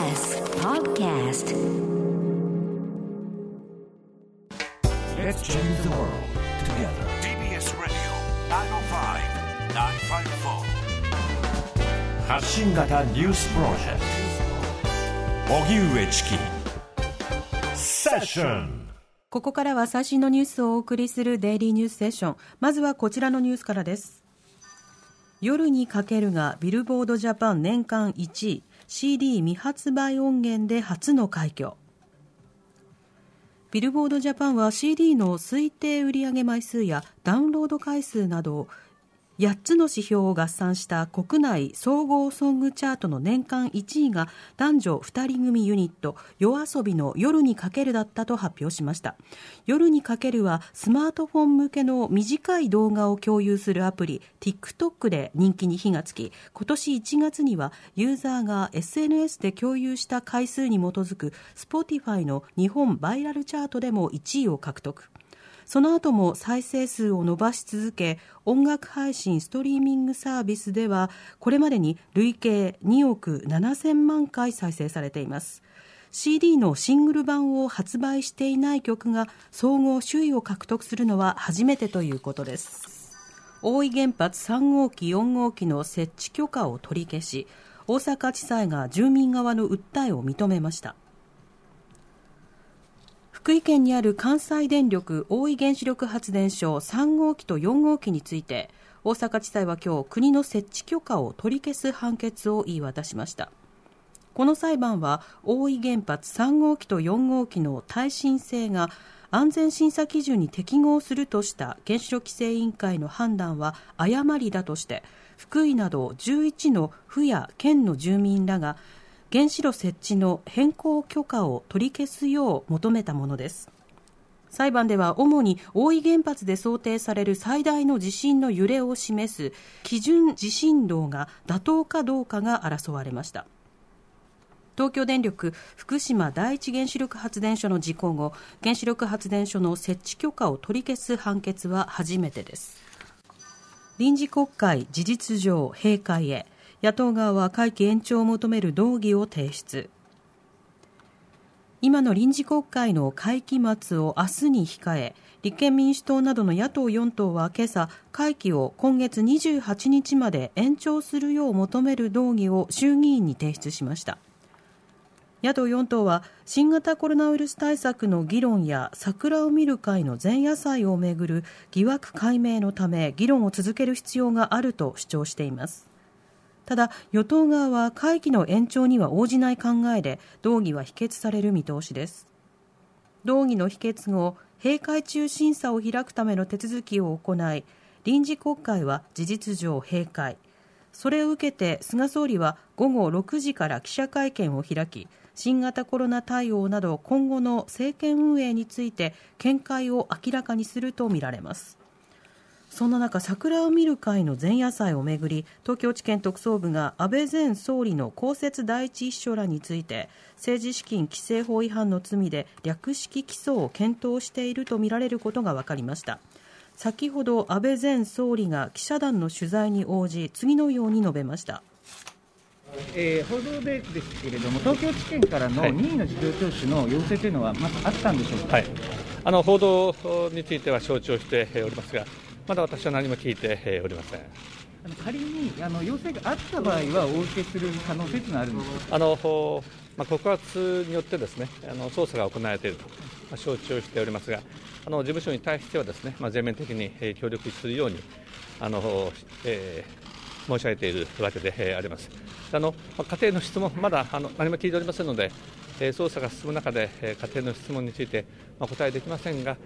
TBS Podcast. Let's change the world together. TBS Radio 905-954発信型ニュースプロジェクト。荻上チキ。セッションここからは最新のニュースをお送りするデイリーニュースセッション。まずはこちらのニュースからです。夜にかけるがビルボードジャパン年間1位、CD 未発売音源で初の快挙。ビルボードジャパンは CD の推定売上枚数やダウンロード回数など8つの指標を合算した国内総合ソングチャートの年間1位が男女2人組ユニット夜遊びの夜にかけるだったと発表しました。夜にかけるはスマートフォン向けの短い動画を共有するアプリ TikTok で人気に火がつき今年1月にはユーザーが SNS で共有した回数に基づく Spotify の日本バイラルチャートでも1位を獲得。その後も再生数を伸ばし続け音楽配信ストリーミングサービスではこれまでに累計2億7000万回再生されています。CD のシングル版を発売していない曲が総合首位を獲得するのは初めてということです。大井原発3号機4号機の設置許可を取り消し大阪地裁が住民側の訴えを認めました。福井県にある関西電力大井原子力発電所3号機と4号機について大阪地裁は今日国の設置許可を取り消す判決を言い渡しました。この裁判は大井原発3号機と4号機の耐震性が安全審査基準に適合するとした原子力規制委員会の判断は誤りだとして福井など11の府や県の住民らが原子炉設置の変更許可を取り消すよう求めたものです。裁判では主に大井原発で想定される最大の地震の揺れを示す基準地震動が妥当かどうかが争われました。東京電力福島第一原子力発電所の事故後原子力発電所の設置許可を取り消す判決は初めてです。臨時国会事実上閉会へ。野党側は会期延長を求める動議を提出。今の臨時国会の会期末を明日に控え立憲民主党などの野党4党は今朝会期を今月28日まで延長するよう求める動議を衆議院に提出しました。野党4党は新型コロナウイルス対策の議論や桜を見る会の前夜祭をめぐる疑惑解明のため議論を続ける必要があると主張しています。ただ与党側は会期の延長には応じない考えで動議は否決される見通しです。動議の否決後閉会中審査を開くための手続きを行い臨時国会は事実上閉会。それを受けて菅総理は午後6時から記者会見を開き新型コロナ対応など今後の政権運営について見解を明らかにするとみられます。そんな中、桜を見る会の前夜祭をめぐり、東京地検特捜部が安倍前総理の公設第一秘書らについて、政治資金規正法違反の罪で略式起訴を検討しているとみられることが分かりました。先ほど安倍前総理が記者団の取材に応じ、次のように述べました。えー報道でですけれども、東京地検からのはい任意の事情聴取の要請というのは、まずあったんでしょうか、はい、あの報道については承知をしておりますが、まだ私は何も聞いておりません。あの仮にあの要請があった場合は、お受けする可能性というのはあるんでしょうか？あのほまあ、告発によってですねあの捜査が行われていると、まあ、承知をしておりますが、あの事務所に対してはですね、まあ、全面的にえー協力するようにあの、えー申し上げているわけでえーあります。あのまあ家庭の質問、まだあの何も聞いておりませんので、えー捜査が進む中で、えー家庭の質問について、まあ、答えできませんが、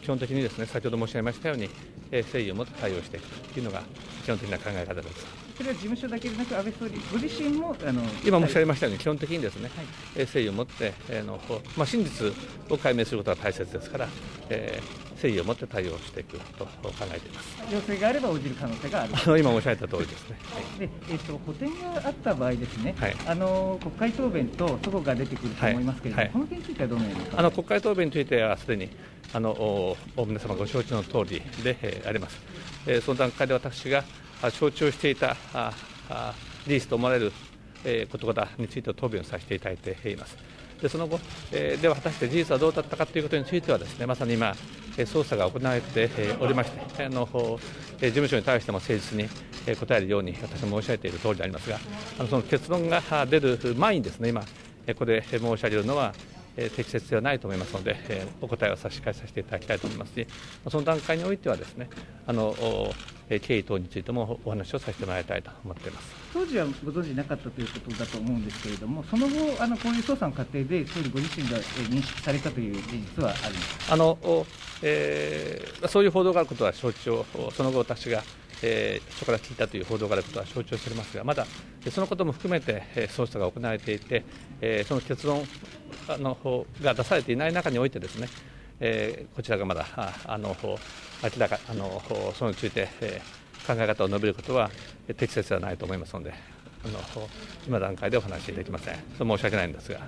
基本的にですね先ほど申し上げましたように、えー誠意を持って対応していくというのが基本的な考え方です。それは事務所だけでなく、安倍総理ご自身もあの今申し上げはいましたように、基本的にですね、えー誠意を持って、えーのほまあ、真実を解明することが大切ですから、えー誠意を持って対応していくと考えています。要請があれば応じる可能性がある。あの今申し上げた通りですね。でえっと補填があった場合ですね、はいあの国会答弁とそこが出てくると思いますけれども、はいはいこの点についてはどのようにあの国会答弁についてはすでにあのおお皆様ご承知の通りで、えーあります。えーその段階で私が承知をしていたああ事実と思われるえー、事柄について答弁をさせていただいています。でその後、えー、では果たして事実はどうだったかということについてはですねまさに今、え捜査が行われておりましてあの、え事務所に対しても誠実に答えるように私も申し上げている通りでありますがあのその結論が出る前にですね今ここで申し上げるのは適切ではないと思いますので、お答えを差し替えさせていただきたいと思いますし、その段階においてはですね、あの経緯等についてもお話をさせてもらいたいと思っています。当時はご存じなかったということだと思うんですけれども、その後、あのこういう捜査の過程で、総理ご自身が認識されたという事実はありますあの、えー、そういう報道があることは承知を、その後、私がえー、人から聞いたという報道があることは承知をしておりますが、まだそのことも含めて、え捜査が行われていて、えー、その結論の方が出されていない中においてですね、えー、こちらがまだあの明らかあのそのについて、えー、考え方を述べることは適切ではないと思いますので、あの今段階でお話しできません、それ申し訳ないんですが。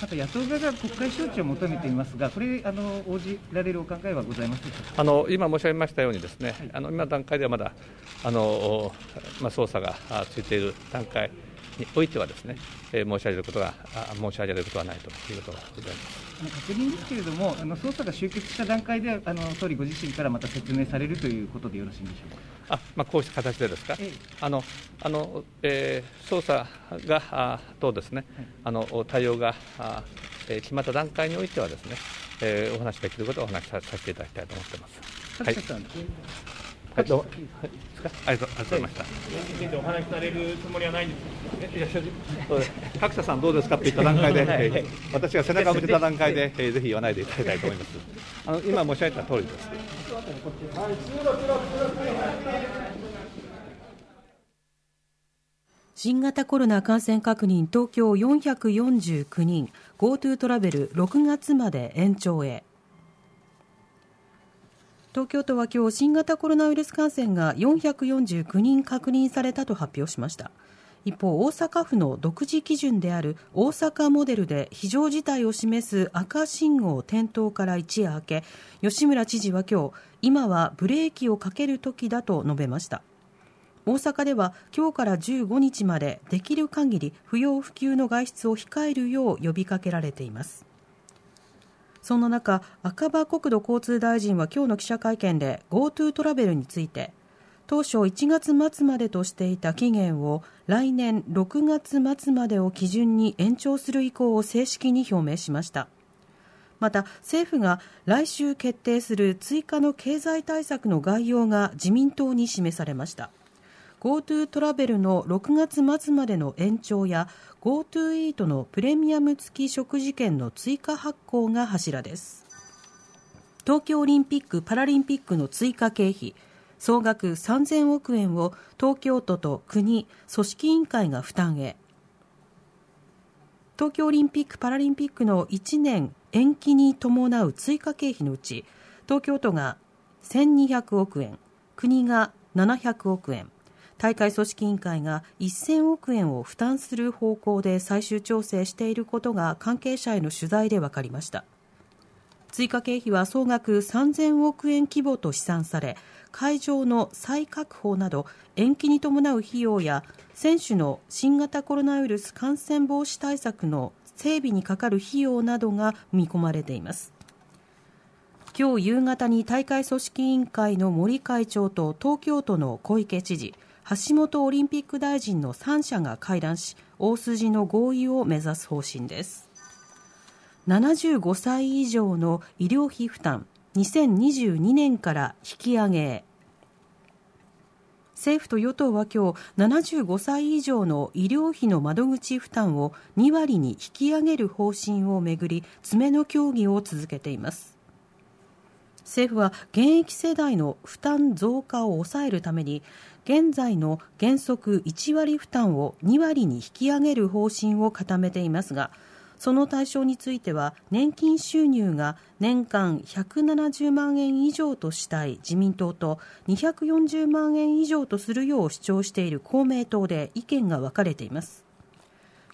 また野党側が国会招致を求めていますが、これ、あの応じられるお考えはございますあの今申し上げましたように、ですね、はい、あの今段階ではまだあの、まあ、捜査がついている段階においてはですね、えー、申し上げることが申し上げることはないということがございます確認ですけれども、あの捜査が終結した段階であの総理ご自身からまた説明されるということでよろしいんでしょうか？あまあ、こうした形でですか、ええ、あのあのえー、捜査があとですね、はい、あの対応があ、えー、決まった段階においてはですね、えー、お話しできることをお話しさせていただきたいと思っています。はいはい、どうも。はい、ありがとうございました。現在お話しされるつもりはないんですか？角田さんどうですか？といった段階で、はい、私が背中を向けた段階で、えー、ぜひ言わないでいただきたいと思います。あの今申し上げた通りです。新型コロナ感染確認東京449人 GoTo トラベル6月まで延長へ東京都は今日新型コロナウイルス感染が449人確認されたと発表しました。一方大阪府の独自基準である大阪モデルで非常事態を示す赤信号点灯から一夜明け吉村知事は今日今はブレーキをかける時だと述べました。大阪では今日から15日までできる限り不要不急の外出を控えるよう呼びかけられています。そんな中、赤羽国土交通大臣は今日の記者会見で GoTo トラベルについて当初1月末までとしていた期限を来年6月末までを基準に延長する意向を正式に表明しました。また政府が来週決定する追加の経済対策の概要が自民党に示されました。GoTo トラベルの6月末までの延長や GoTo イートのプレミアム付き食事券の追加発行が柱です。東京オリンピック・パラリンピックの追加経費総額3000億円を東京都と国、組織委員会が負担へ。東京オリンピック・パラリンピックの1年延期に伴う追加経費のうち東京都が1200億円国が700億円。大会組織委員会が1000億円を負担する方向で最終調整していることが関係者への取材で分かりました。追加経費は総額3000億円規模と試算され会場の再確保など延期に伴う費用や選手の新型コロナウイルス感染防止対策の整備にかかる費用などが見込まれています。今日夕方に大会組織委員会の森会長と東京都の小池知事橋本オリンピック大臣の3者が会談し大筋の合意を目指す方針です。75歳以上の医療費負担2022年から引き上げ。政府と与党は今日75歳以上の医療費の窓口負担を2割に引き上げる方針をめぐり詰めの協議を続けています。政府は現役世代の負担増加を抑えるために現在の原則1割負担を2割に引き上げる方針を固めていますがその対象については年金収入が年間170万円以上としたい自民党と240万円以上とするよう主張している公明党で意見が分かれています。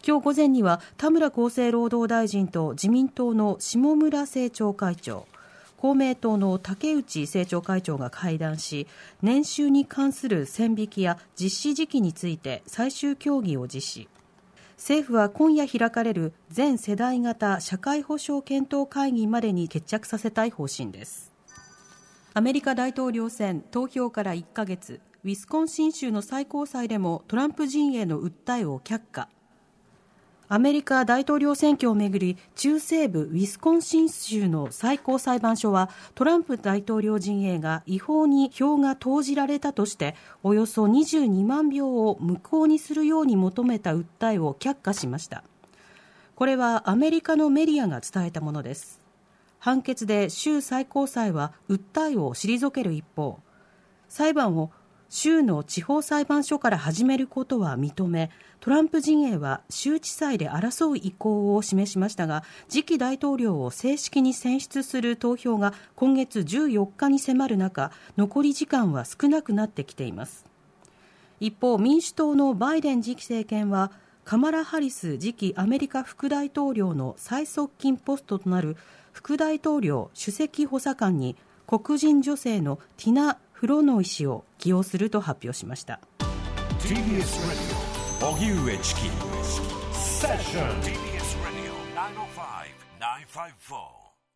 今日午前には田村厚生労働大臣と自民党の下村政調会長公明党の竹内政調会長が会談し年収に関する線引きや実施時期について最終協議を実施。政府は今夜開かれる全世代型社会保障検討会議までに決着させたい方針です。アメリカ大統領選投票から1ヶ月。ウィスコンシン州の最高裁でもトランプ陣営の訴えを却下。アメリカ大統領選挙をめぐり中西部ウィスコンシン州の最高裁判所はトランプ大統領陣営が違法に票が投じられたとしておよそ22万票を無効にするように求めた訴えを却下しました。これはアメリカのメディアが伝えたものです。判決で州最高裁は訴えを退ける一方裁判を州の地方裁判所から始めることは認めトランプ陣営は州地裁で争う意向を示しましたが次期大統領を正式に選出する投票が今月14日に迫る中残り時間は少なくなってきています。一方民主党のバイデン次期政権はカマラ・ハリス次期アメリカ副大統領の最側近ポストとなる副大統領首席補佐官に黒人女性のティナ・フロノイ氏を起用すると発表しました。TBS ラジオ荻上チキセッション TBS Radio 905 954